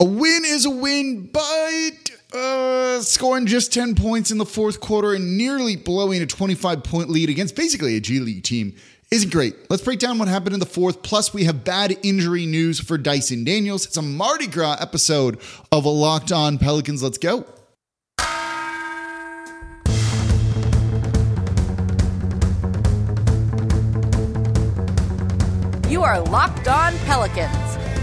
A win is a win, but uh, scoring just 10 points in the fourth quarter and nearly blowing a 25 point lead against basically a G League team isn't great. Let's break down what happened in the fourth. Plus, we have bad injury news for Dyson Daniels. It's a Mardi Gras episode of a Locked On Pelicans. Let's go. You are Locked On Pelicans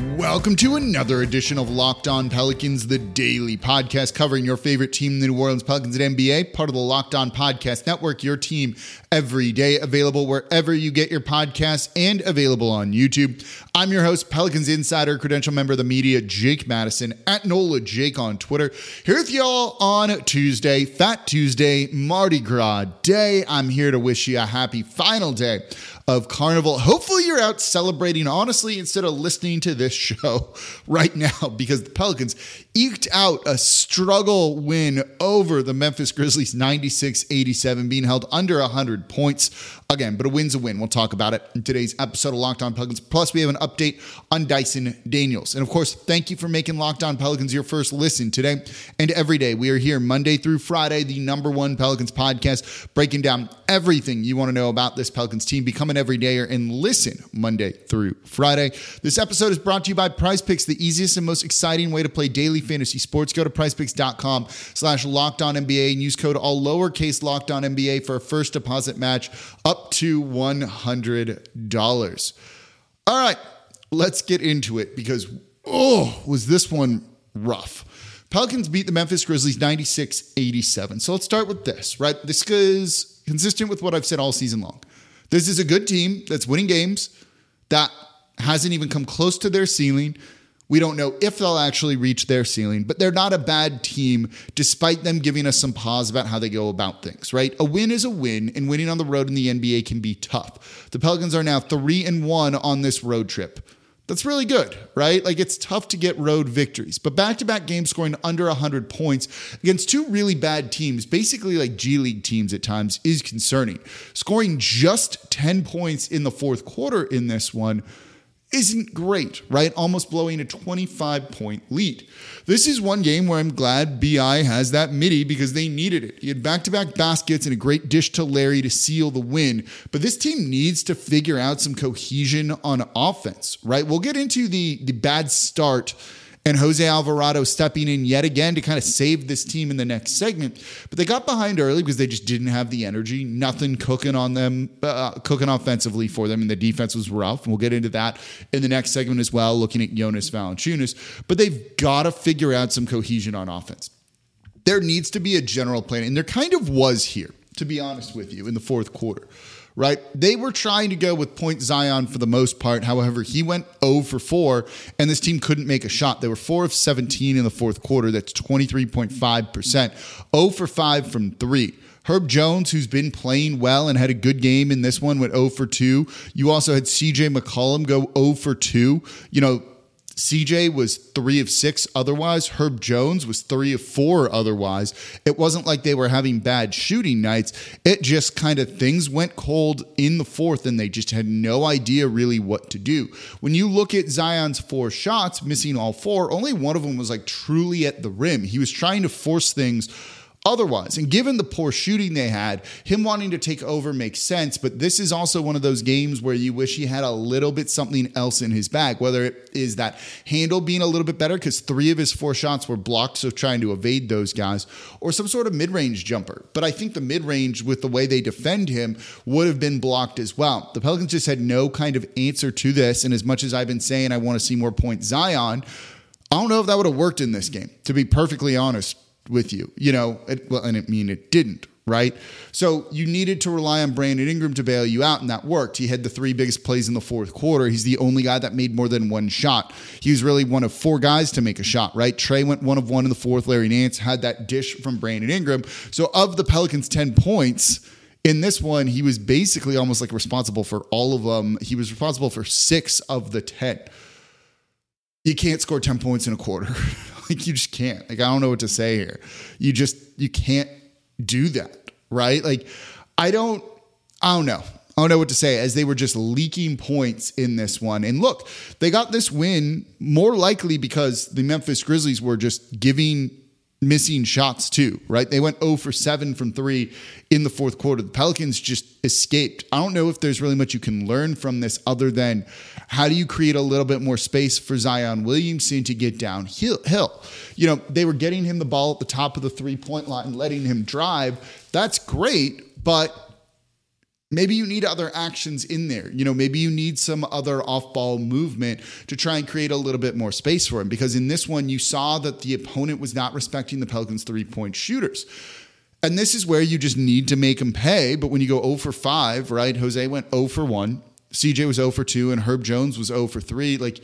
Welcome to another edition of Locked On Pelicans, the daily podcast covering your favorite team, the New Orleans Pelicans at NBA, part of the Locked On Podcast Network, your team every day, available wherever you get your podcasts and available on YouTube. I'm your host, Pelicans Insider, credential member of the media, Jake Madison, at NOLA Jake on Twitter. Here with y'all on Tuesday, Fat Tuesday, Mardi Gras Day. I'm here to wish you a happy final day of Carnival. Hopefully, you're out celebrating honestly instead of listening to this show right now because the Pelicans eked out a struggle win over the Memphis Grizzlies 96 87, being held under 100 points. Again, but a win's a win. We'll talk about it in today's episode of Locked On Pelicans. Plus, we have an update on Dyson Daniels. And of course, thank you for making Locked On Pelicans your first listen today and every day. We are here Monday through Friday, the number one Pelicans podcast, breaking down everything you want to know about this Pelicans team. Become an everydayer and listen Monday through Friday. This episode is brought to you by Prize Picks, the easiest and most exciting way to play daily fantasy sports. Go to prizepicks.com slash locked on NBA and use code all lowercase locked on NBA for a first deposit match up to $100. All right, let's get into it because, oh, was this one rough. Pelicans beat the Memphis Grizzlies 96 87. So let's start with this, right? This is consistent with what I've said all season long. This is a good team that's winning games, that hasn't even come close to their ceiling, we don't know if they'll actually reach their ceiling, but they're not a bad team despite them giving us some pause about how they go about things, right? A win is a win, and winning on the road in the NBA can be tough. The Pelicans are now three and one on this road trip. That's really good, right? Like it's tough to get road victories, but back to back games scoring under 100 points against two really bad teams, basically like G League teams at times, is concerning. Scoring just 10 points in the fourth quarter in this one isn't great, right? Almost blowing a 25 point lead. This is one game where I'm glad BI has that midi because they needed it. He had back to back baskets and a great dish to Larry to seal the win. But this team needs to figure out some cohesion on offense, right? We'll get into the, the bad start and Jose Alvarado stepping in yet again to kind of save this team in the next segment. But they got behind early because they just didn't have the energy, nothing cooking on them, uh, cooking offensively for them, and the defense was rough. And we'll get into that in the next segment as well, looking at Jonas Valanciunas. But they've got to figure out some cohesion on offense. There needs to be a general plan, and there kind of was here, to be honest with you, in the fourth quarter right? They were trying to go with Point Zion for the most part. However, he went 0 for 4, and this team couldn't make a shot. They were 4 of 17 in the fourth quarter. That's 23.5%. 0 for 5 from 3. Herb Jones, who's been playing well and had a good game in this one, went 0 for 2. You also had CJ McCollum go 0 for 2. You know, CJ was three of six otherwise. Herb Jones was three of four otherwise. It wasn't like they were having bad shooting nights. It just kind of things went cold in the fourth and they just had no idea really what to do. When you look at Zion's four shots, missing all four, only one of them was like truly at the rim. He was trying to force things otherwise. And given the poor shooting they had, him wanting to take over makes sense. But this is also one of those games where you wish he had a little bit something else in his bag, whether it is that handle being a little bit better because three of his four shots were blocked, so trying to evade those guys, or some sort of mid range jumper. But I think the mid range, with the way they defend him, would have been blocked as well. The Pelicans just had no kind of answer to this. And as much as I've been saying I want to see more points Zion, I don't know if that would have worked in this game, to be perfectly honest with you. You know, it, well, and I mean it didn't, right? So you needed to rely on Brandon Ingram to bail you out, and that worked. He had the three biggest plays in the fourth quarter. He's the only guy that made more than one shot. He was really one of four guys to make a shot, right? Trey went one of one in the fourth. Larry Nance had that dish from Brandon Ingram. So of the Pelicans' 10 points, in this one, he was basically almost like responsible for all of them. He was responsible for six of the 10. You can't score 10 points in a quarter. Like you just can't. Like I don't know what to say here. You just you can't do that, right? Like I don't I don't know. I don't know what to say as they were just leaking points in this one. And look, they got this win more likely because the Memphis Grizzlies were just giving missing shots too, right? They went 0 for 7 from 3 in the fourth quarter. The Pelicans just escaped. I don't know if there's really much you can learn from this other than how do you create a little bit more space for Zion Williamson to get downhill? You know, they were getting him the ball at the top of the three point line, letting him drive. That's great, but Maybe you need other actions in there. You know, maybe you need some other off ball movement to try and create a little bit more space for him. Because in this one, you saw that the opponent was not respecting the Pelicans' three point shooters. And this is where you just need to make him pay. But when you go 0 for 5, right? Jose went 0 for 1, CJ was 0 for 2, and Herb Jones was 0 for 3. Like,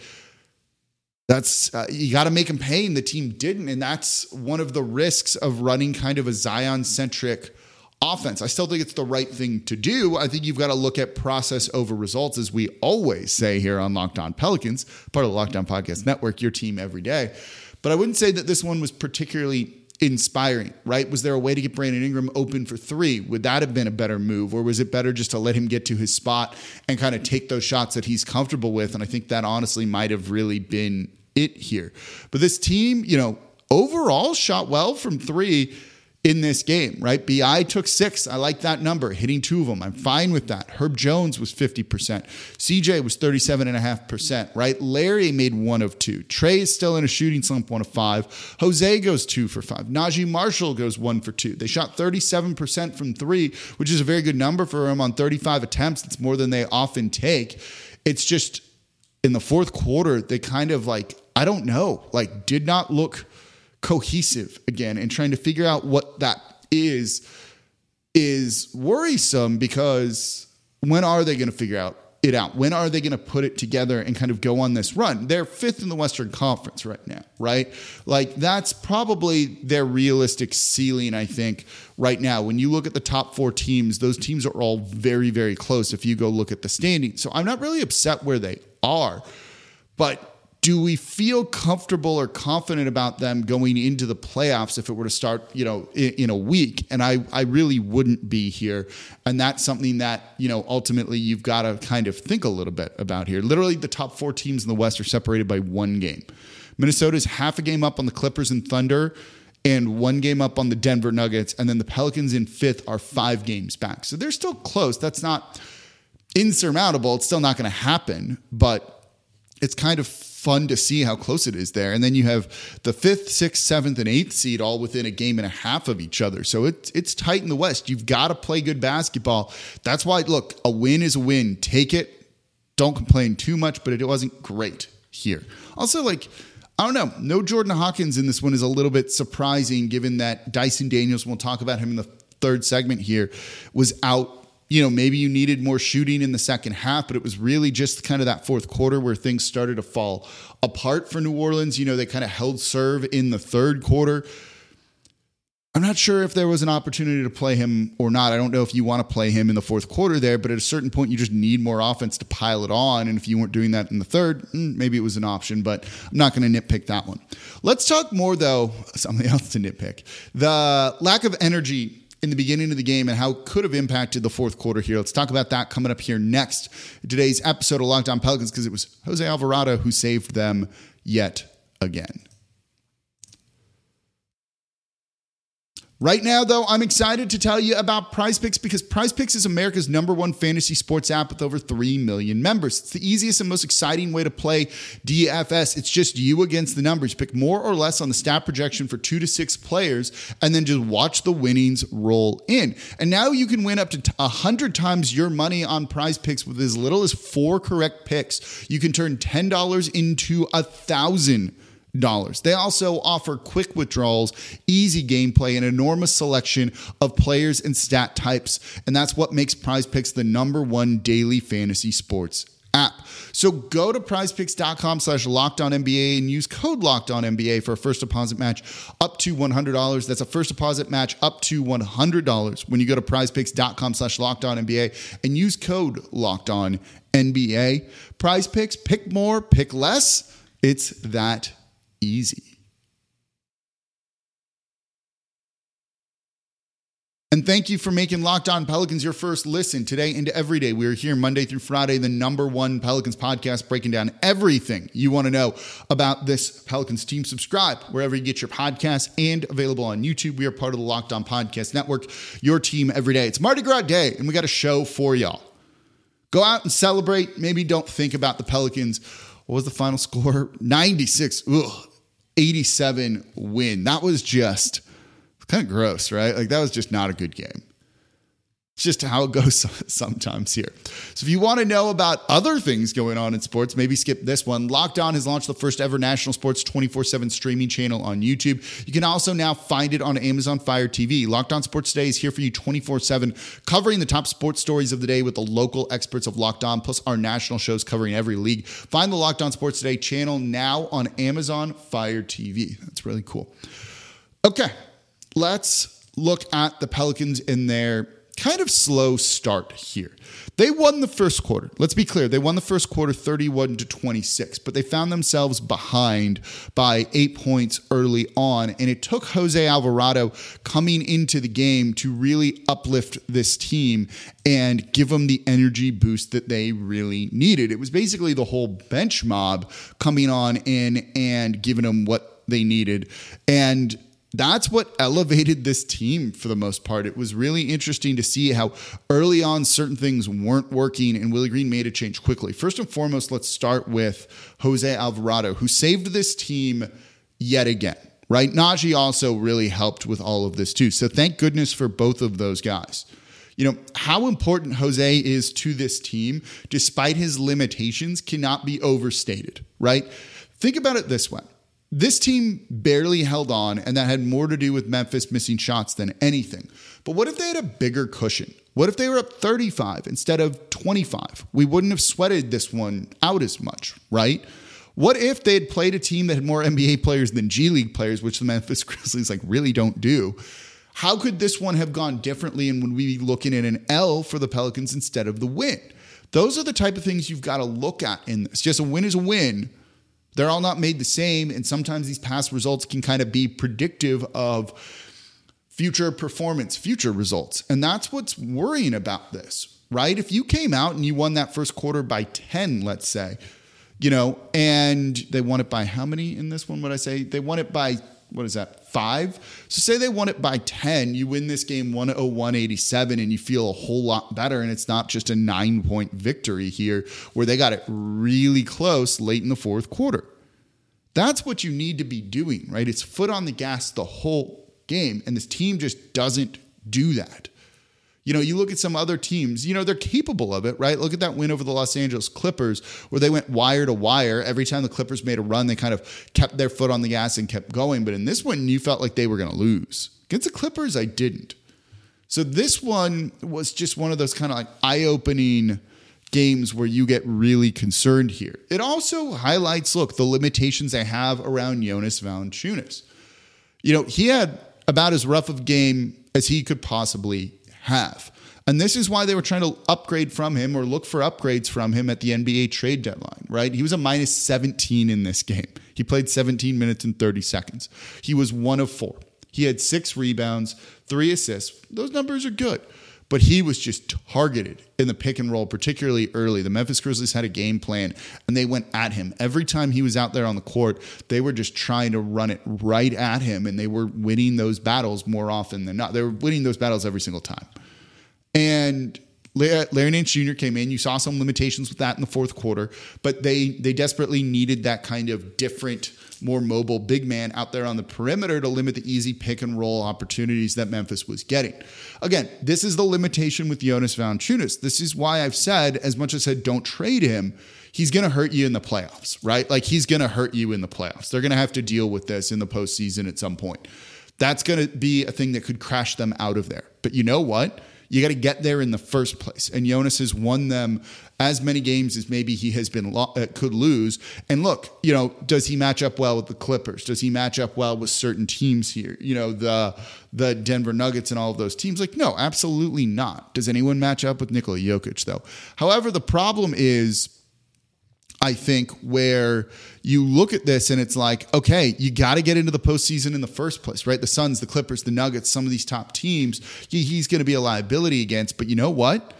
that's uh, you got to make him pay, and the team didn't. And that's one of the risks of running kind of a Zion centric offense. I still think it's the right thing to do. I think you've got to look at process over results, as we always say here on Locked On Pelicans, part of the Locked On Podcast Network, your team every day. But I wouldn't say that this one was particularly inspiring, right? Was there a way to get Brandon Ingram open for three? Would that have been a better move? Or was it better just to let him get to his spot and kind of take those shots that he's comfortable with? And I think that honestly might have really been it here. But this team, you know, overall shot well from three in this game, right? BI took six. I like that number, hitting two of them. I'm fine with that. Herb Jones was 50%. CJ was 37.5%, right? Larry made one of two. Trey is still in a shooting slump, one of five. Jose goes two for five. Naji Marshall goes one for two. They shot 37% from three, which is a very good number for him on 35 attempts. It's more than they often take. It's just in the fourth quarter, they kind of like, I don't know, like did not look cohesive again and trying to figure out what that is is worrisome because when are they going to figure out it out? When are they going to put it together and kind of go on this run? They're fifth in the Western Conference right now, right? Like that's probably their realistic ceiling, I think, right now. When you look at the top four teams, those teams are all very, very close if you go look at the standing. So I'm not really upset where they are, but do we feel comfortable or confident about them going into the playoffs if it were to start, you know, in, in, a week? And I, I really wouldn't be here. And that's something that, you know, ultimately you've got to kind of think a little bit about here. Literally, the top four teams in the West are separated by one game. Minnesota's half a game up on the Clippers and Thunder and one game up on the Denver Nuggets. And then the Pelicans in fifth are five games back. So they're still close. That's not insurmountable. It's still not going to happen, but it's kind of fun to see how close it is there. And then you have the fifth, sixth, seventh, and eighth seed all within a game and a half of each other. So it's it's tight in the West. You've got to play good basketball. That's why, look, a win is a win. Take it. Don't complain too much, but it wasn't great here. Also, like, I don't know. No Jordan Hawkins in this one is a little bit surprising given that Dyson Daniels, we'll talk about him in the third segment here, was out you know, maybe you needed more shooting in the second half, but it was really just kind of that fourth quarter where things started to fall apart for New Orleans. You know, they kind of held serve in the third quarter. I'm not sure if there was an opportunity to play him or not. I don't know if you want to play him in the fourth quarter there, but at a certain point, you just need more offense to pile it on. And if you weren't doing that in the third, hmm, maybe it was an option, but I'm not going to nitpick that one. Let's talk more, though, something else to nitpick the lack of energy in the beginning of the game and how it could have impacted the fourth quarter here. Let's talk about that coming up here next. Today's episode of Locked On Pelicans because it was Jose Alvarado who saved them yet again. Right now, though, I'm excited to tell you about Prize Picks because Prize Picks is America's number one fantasy sports app with over 3 million members. It's the easiest and most exciting way to play DFS. It's just you against the numbers. Pick more or less on the stat projection for two to six players and then just watch the winnings roll in. And now you can win up to 100 times your money on Prize Picks with as little as four correct picks. You can turn $10 into a thousand. They also offer quick withdrawals, easy gameplay, an enormous selection of players and stat types, and that's what makes Prize Picks the number one daily fantasy sports app. So go to prizepicks.com slash locked on NBA and use code locked on NBA for a first deposit match up to $100. That's a first deposit match up to $100 when you go to prizepicks.com slash locked on NBA and use code locked on NBA. Prize picks, pick more, pick less. It's that easy. And thank you for making Locked On Pelicans your first listen today and every day. We are here Monday through Friday, the number one Pelicans podcast, breaking down everything you want to know about this Pelicans team. Subscribe wherever you get your podcasts and available on YouTube. We are part of the Locked On Podcast Network, your team every day. It's Mardi Gras Day, and we got a show for y'all. Go out and celebrate. Maybe don't think about the Pelicans what was the final score? 96, ugh, 87 win. That was just kind of gross, right? Like that was just not a good game. It's just how it goes sometimes here. So if you want to know about other things going on in sports, maybe skip this one. Locked On has launched the first ever national sports 24/7 streaming channel on YouTube. You can also now find it on Amazon Fire TV. Locked On Sports Today is here for you 24/7, covering the top sports stories of the day with the local experts of Locked On, plus our national shows covering every league. Find the Locked On Sports Today channel now on Amazon Fire TV. That's really cool. Okay, let's look at the Pelicans in their kind of slow start here. They won the first quarter. Let's be clear. They won the first quarter 31 to 26, but they found themselves behind by 8 points early on and it took Jose Alvarado coming into the game to really uplift this team and give them the energy boost that they really needed. It was basically the whole bench mob coming on in and giving them what they needed and that's what elevated this team for the most part. It was really interesting to see how early on certain things weren't working and Willie Green made a change quickly. First and foremost, let's start with Jose Alvarado, who saved this team yet again, right? Naji also really helped with all of this too. So thank goodness for both of those guys. You know, how important Jose is to this team, despite his limitations, cannot be overstated, right? Think about it this way this team barely held on, and that had more to do with Memphis missing shots than anything. But what if they had a bigger cushion? What if they were up 35 instead of 25? We wouldn't have sweated this one out as much, right? What if they had played a team that had more NBA players than G League players, which the Memphis Grizzlies like really don't do? How could this one have gone differently and would we be looking at an L for the Pelicans instead of the win? Those are the type of things you've got to look at in this. Just a win is a win they're all not made the same. And sometimes these past results can kind of be predictive of future performance, future results. And that's what's worrying about this, right? If you came out and you won that first quarter by 10, let's say, you know, and they won it by how many in this one? Would I say they won it by what is that, five? So say they won it by 10, you win this game 101 and you feel a whole lot better. And it's not just a nine point victory here where they got it really close late in the fourth quarter. That's what you need to be doing, right? It's foot on the gas the whole game. And this team just doesn't do that. You know, you look at some other teams, you know, they're capable of it, right? Look at that win over the Los Angeles Clippers where they went wire to wire. Every time the Clippers made a run, they kind of kept their foot on the gas and kept going. But in this one, you felt like they were going to lose. Against the Clippers, I didn't. So this one was just one of those kind of like eye opening games where you get really concerned here. It also highlights, look, the limitations they have around Jonas Valanciunas. You know, he had about as rough of a game as he could possibly have. And this is why they were trying to upgrade from him or look for upgrades from him at the NBA trade deadline, right? He was a minus 17 in this game. He played 17 minutes and 30 seconds. He was one of four. He had six rebounds, three assists. Those numbers are good but he was just targeted in the pick and roll, particularly early. The Memphis Grizzlies had a game plan and they went at him. Every time he was out there on the court, they were just trying to run it right at him and they were winning those battles more often than not. They were winning those battles every single time. And Uh, Larry Nance Jr. came in. You saw some limitations with that in the fourth quarter, but they they desperately needed that kind of different more mobile big man out there on the perimeter to limit the easy pick and roll opportunities that Memphis was getting. Again, this is the limitation with Jonas Valanciunas. This is why I've said, as much as I said, don't trade him. He's going to hurt you in the playoffs, right? Like he's going to hurt you in the playoffs. They're going to have to deal with this in the postseason at some point. That's going to be a thing that could crash them out of there. But you know what? You got to get there in the first place. And Jonas has won them as many games as maybe he has been lo- uh, could lose. And look, you know, does he match up well with the Clippers? Does he match up well with certain teams here? You know, the the Denver Nuggets and all of those teams. Like, no, absolutely not. Does anyone match up with Nikola Jokic though? However, the problem is I think, where you look at this and it's like, okay, you got to get into the postseason in the first place, right? The Suns, the Clippers, the Nuggets, some of these top teams, he's going to be a liability against. But you know what?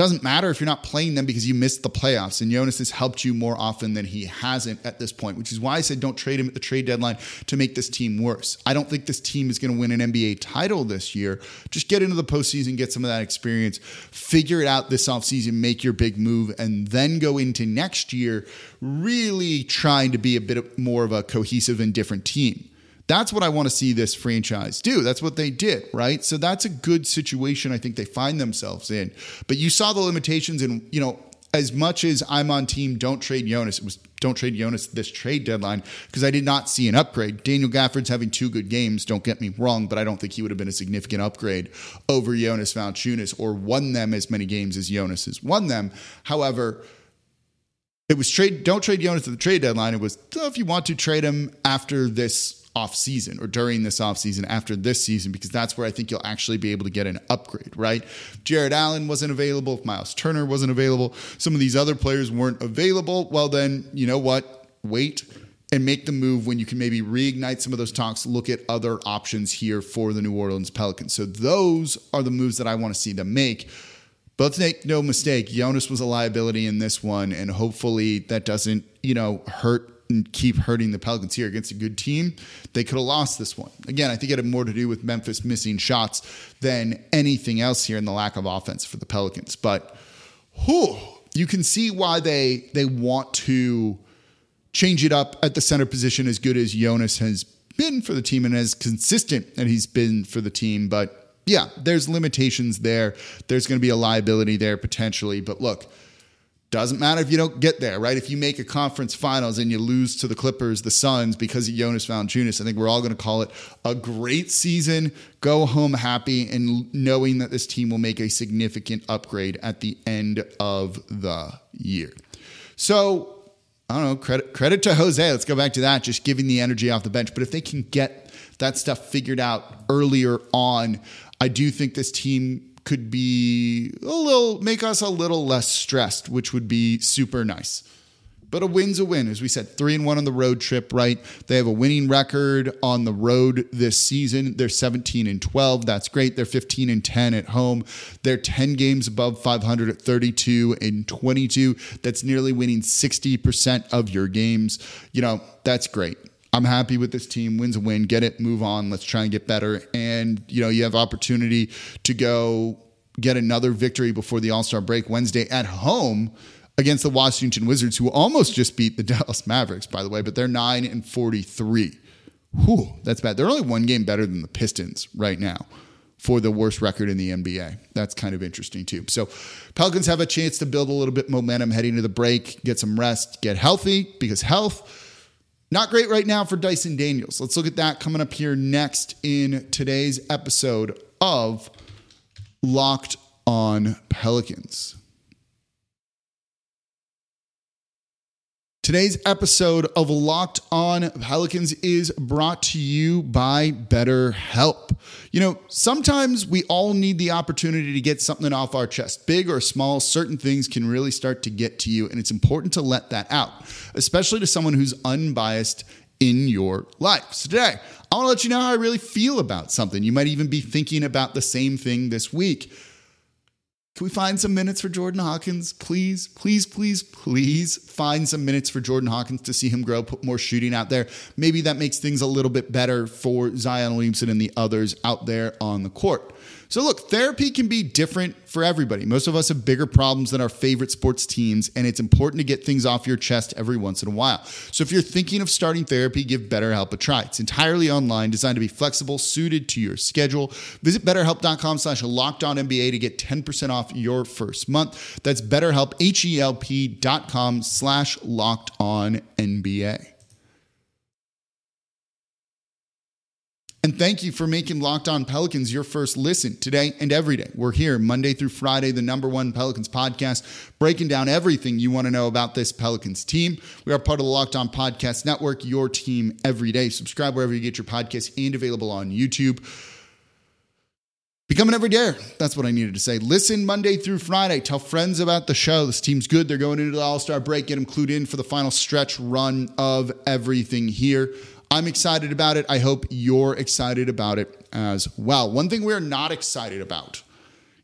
Doesn't matter if you're not playing them because you missed the playoffs. And Jonas has helped you more often than he hasn't at this point, which is why I said don't trade him at the trade deadline to make this team worse. I don't think this team is going to win an NBA title this year. Just get into the postseason, get some of that experience, figure it out this offseason, make your big move, and then go into next year really trying to be a bit more of a cohesive and different team. That's what I want to see this franchise do. That's what they did, right? So that's a good situation I think they find themselves in. But you saw the limitations and, you know, as much as I'm on team don't trade Jonas, it was don't trade Jonas this trade deadline because I did not see an upgrade. Daniel Gafford's having two good games, don't get me wrong, but I don't think he would have been a significant upgrade over Jonas Valanciunas or won them as many games as Jonas has won them. However, it was trade don't trade Jonas at the trade deadline. It was oh, if you want to trade him after this off season or during this off season after this season because that's where I think you'll actually be able to get an upgrade, right? Jarrett Allen wasn't available, if Miles Turner wasn't available, some of these other players weren't available, well then, you know what? Wait and make the move when you can maybe reignite some of those talks, look at other options here for the New Orleans Pelicans. So those are the moves that I want to see them make. But make no mistake, Jonas was a liability in this one, and hopefully that doesn't, you know, hurt and keep hurting the Pelicans here against a good team, they could have lost this one. Again, I think it had more to do with Memphis missing shots than anything else here in the lack of offense for the Pelicans. But whew, you can see why they they want to change it up at the center position as good as Jonas has been for the team and as consistent as he's been for the team. But yeah, there's limitations there. There's going to be a liability there potentially. But look, doesn't matter if you don't get there, right? If you make a conference finals and you lose to the Clippers, the Suns, because of Jonas Valanciunas, I think we're all going to call it a great season. Go home happy and knowing that this team will make a significant upgrade at the end of the year. So I don't know. Credit credit to Jose. Let's go back to that. Just giving the energy off the bench. But if they can get that stuff figured out earlier on, I do think this team could be a little make us a little less stressed, which would be super nice. But a win's a win, as we said, three and one on the road trip, right? They have a winning record on the road this season. They're 17 and 12. That's great. They're 15 and 10 at home. They're 10 games above 500 at 32 and 22. That's nearly winning 60% of your games. You know, that's great. I'm happy with this team. Wins a win. Get it. Move on. Let's try and get better. And you know, you have opportunity to go get another victory before the All Star break Wednesday at home against the Washington Wizards, who almost just beat the Dallas Mavericks, by the way, but they're nine and forty three. Whew, that's bad. They're only one game better than the Pistons right now for the worst record in the NBA. That's kind of interesting too. So, Pelicans have a chance to build a little bit momentum heading to the break, get some rest, get healthy because health not great right now for Dyson Daniels. Let's look at that coming up here next in today's episode of Locked on Pelicans. Today's episode of Locked On Pelicans is brought to you by BetterHelp. You know, sometimes we all need the opportunity to get something off our chest. Big or small, certain things can really start to get to you, and it's important to let that out, especially to someone who's unbiased in your life. So today, I want to let you know how I really feel about something. You might even be thinking about the same thing this week. Can we find some minutes for Jordan Hawkins? Please, please, please, please find some minutes for Jordan Hawkins to see him grow, put more shooting out there. Maybe that makes things a little bit better for Zion Williamson and the others out there on the court. So, look, therapy can be different for everybody. Most of us have bigger problems than our favorite sports teams, and it's important to get things off your chest every once in a while. So, if you're thinking of starting therapy, give BetterHelp a try. It's entirely online, designed to be flexible, suited to your schedule. Visit betterhelp.com slash NBA to get 10% off your first month. That's betterhelp, H-E-L-P dot com slash locked on NBA. And thank you for making Locked On Pelicans your first listen today and every day. We're here Monday through Friday, the number one Pelicans podcast, breaking down everything you want to know about this Pelicans team. We are part of the Locked On Podcast Network, your team every day. Subscribe wherever you get your podcasts and available on YouTube. Become an everydayer. That's what I needed to say. Listen Monday through Friday. Tell friends about the show. This team's good. They're going into the All Star break. Get them clued in for the final stretch run of everything here. I'm excited about it. I hope you're excited about it as well. One thing we're not excited about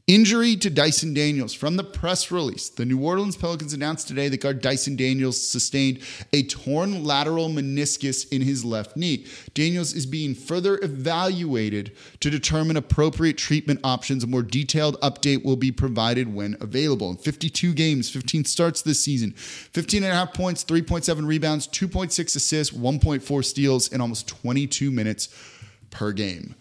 Injury to Dyson Daniels. From the press release, the New Orleans Pelicans announced today that guard Dyson Daniels sustained a torn lateral meniscus in his left knee. Daniels is being further evaluated to determine appropriate treatment options. A more detailed update will be provided when available. In 52 games, 15 starts this season, 15 and a half points, 3.7 rebounds, 2.6 assists, 1.4 steals, in almost 22 minutes per game.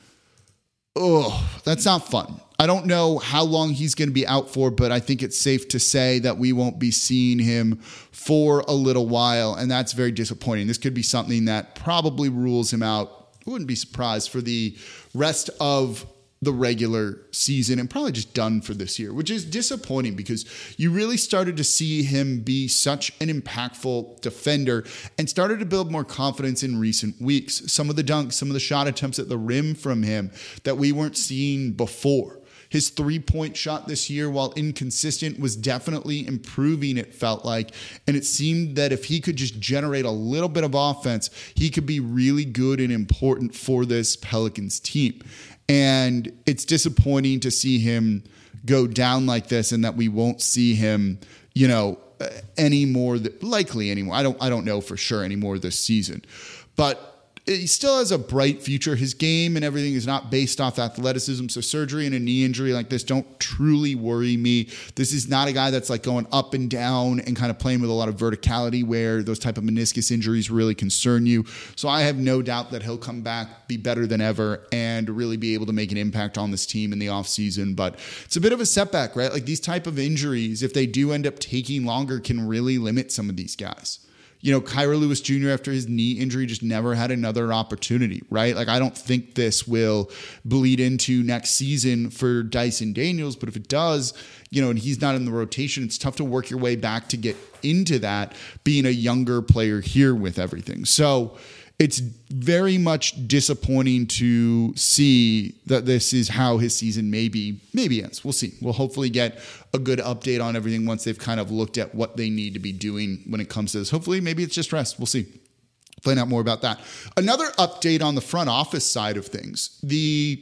Oh, that's not fun. I don't know how long he's going to be out for, but I think it's safe to say that we won't be seeing him for a little while. And that's very disappointing. This could be something that probably rules him out. I wouldn't be surprised for the rest of the regular season and probably just done for this year, which is disappointing because you really started to see him be such an impactful defender and started to build more confidence in recent weeks. Some of the dunks, some of the shot attempts at the rim from him that we weren't seeing before. His three point shot this year, while inconsistent, was definitely improving, it felt like. And it seemed that if he could just generate a little bit of offense, he could be really good and important for this Pelicans team. And it's disappointing to see him go down like this and that we won't see him, you know, uh, anymore, likely anymore. I don't, I don't know for sure anymore this season. But he still has a bright future. His game and everything is not based off athleticism. So surgery and a knee injury like this don't truly worry me. This is not a guy that's like going up and down and kind of playing with a lot of verticality where those type of meniscus injuries really concern you. So I have no doubt that he'll come back, be better than ever, and really be able to make an impact on this team in the offseason. But it's a bit of a setback, right? Like these type of injuries, if they do end up taking longer, can really limit some of these guys you know, Kira Lewis Jr. after his knee injury just never had another opportunity, right? Like I don't think this will bleed into next season for Dyson Daniels, but if it does, you know, and he's not in the rotation, it's tough to work your way back to get into that being a younger player here with everything. So, it's very much disappointing to see that this is how his season maybe maybe ends. We'll see. We'll hopefully get a good update on everything once they've kind of looked at what they need to be doing when it comes to this. Hopefully, maybe it's just rest. We'll see. Find out more about that. Another update on the front office side of things. The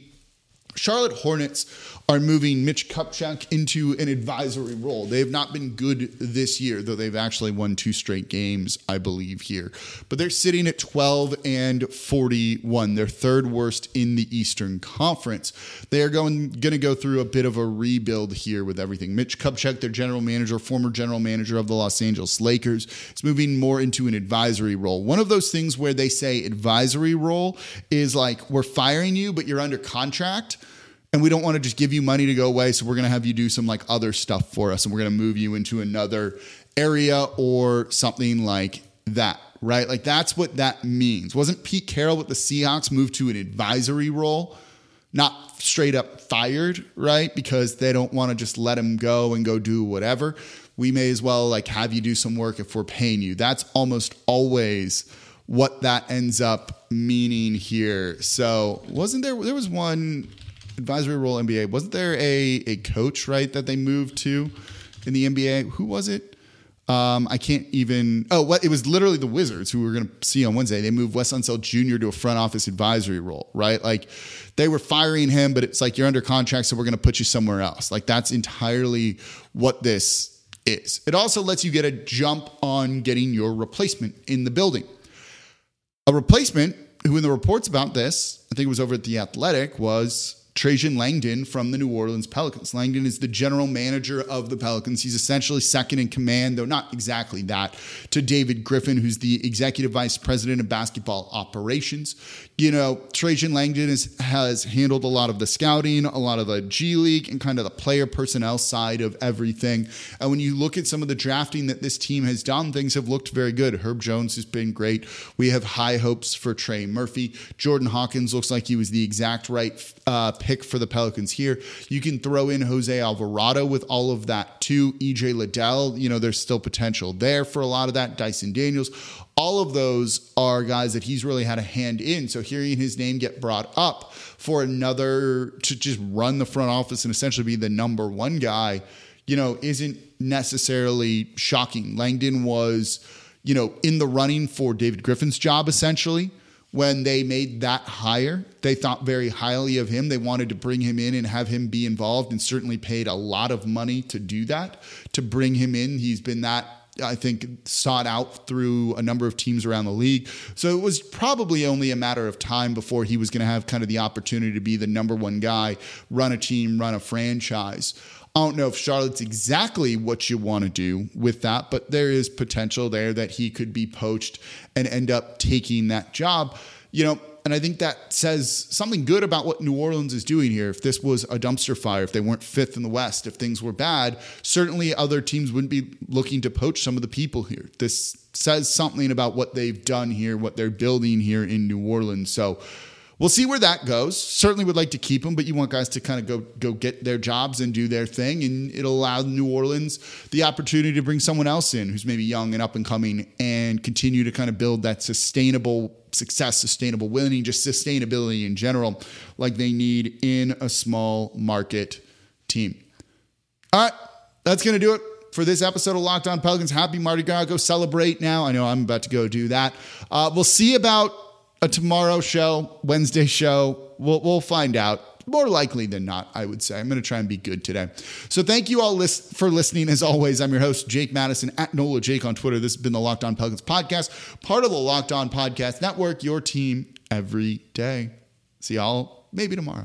Charlotte Hornets are moving Mitch Kupchak into an advisory role. They have not been good this year, though they've actually won two straight games, I believe, here. But they're sitting at 12 and 41. They're third worst in the Eastern Conference. They are going, going to go through a bit of a rebuild here with everything. Mitch Kupchak, their general manager, former general manager of the Los Angeles Lakers, is moving more into an advisory role. One of those things where they say advisory role is like, we're firing you, but you're under contract and we don't want to just give you money to go away so we're going to have you do some like other stuff for us and we're going to move you into another area or something like that right? Like that's what that means. Wasn't pete carroll with the seahawks moved to an advisory role? Not straight up fired right? Because they don't want to just let him go and go do whatever. We may as well like have you do some work if we're paying you. That's almost always what that ends up meaning here. So wasn't there there was one advisory role NBA. Wasn't there a a coach right that they moved to in the NBA? Who was it? Um, I can't even. Oh, what it was literally the Wizards who we are going to see on Wednesday. They moved Wes Unseld Jr. to a front office advisory role, right? Like they were firing him, but it's like you're under contract, so we're going to put you somewhere else. Like that's entirely what this is. It also lets you get a jump on getting your replacement in the building. A replacement who, in the reports about this, I think it was over at the Athletic, was Trajan Langdon from the New Orleans Pelicans. Langdon is the general manager of the Pelicans. He's essentially second in command, though not exactly that, to David Griffin, who's the executive vice president of basketball operations. You know, Trajan Langdon is, has handled a lot of the scouting, a lot of the G League, and kind of the player personnel side of everything. And when you look at some of the drafting that this team has done, things have looked very good. Herb Jones has been great. We have high hopes for Trey Murphy. Jordan Hawkins looks like he was the exact right uh, pick for the Pelicans here. You can throw in Jose Alvarado with all of that too. EJ Liddell, you know, there's still potential there for a lot of that. Dyson Daniels, all of those are guys that he's really had a hand in. So hearing his name get brought up for another to just run the front office and essentially be the number one guy, you know, isn't necessarily shocking. Langdon was, you know, in the running for David Griffin's job essentially when they made that hire. They thought very highly of him. They wanted to bring him in and have him be involved and certainly paid a lot of money to do that, to bring him in. He's been that I think sought out through a number of teams around the league. So it was probably only a matter of time before he was going to have kind of the opportunity to be the number one guy, run a team, run a franchise. I don't know if Charlotte's exactly what you want to do with that, but there is potential there that he could be poached and end up taking that job. You know, and I think that says something good about what New Orleans is doing here. If this was a dumpster fire, if they weren't fifth in the West, if things were bad, certainly other teams wouldn't be looking to poach some of the people here. This says something about what they've done here, what they're building here in New Orleans. So, We'll see where that goes. Certainly would like to keep them, but you want guys to kind of go go get their jobs and do their thing, and it'll allow New Orleans the opportunity to bring someone else in who's maybe young and up and coming, and continue to kind of build that sustainable success, sustainable winning, just sustainability in general, like they need in a small market team. All right, that's gonna do it for this episode of Locked On Pelicans. Happy Mardi Gras. Go celebrate now. I know I'm about to go do that. Uh, we'll see about a tomorrow show, Wednesday show. We'll, we'll find out. More likely than not, I would say. I'm going to try and be good today. So thank you all list- for listening. As always, I'm your host, Jake Madison, at NOLA Jake on Twitter. This has been the Locked On Pelicans podcast, part of the Locked On Podcast Network, your team every day. See y'all maybe tomorrow.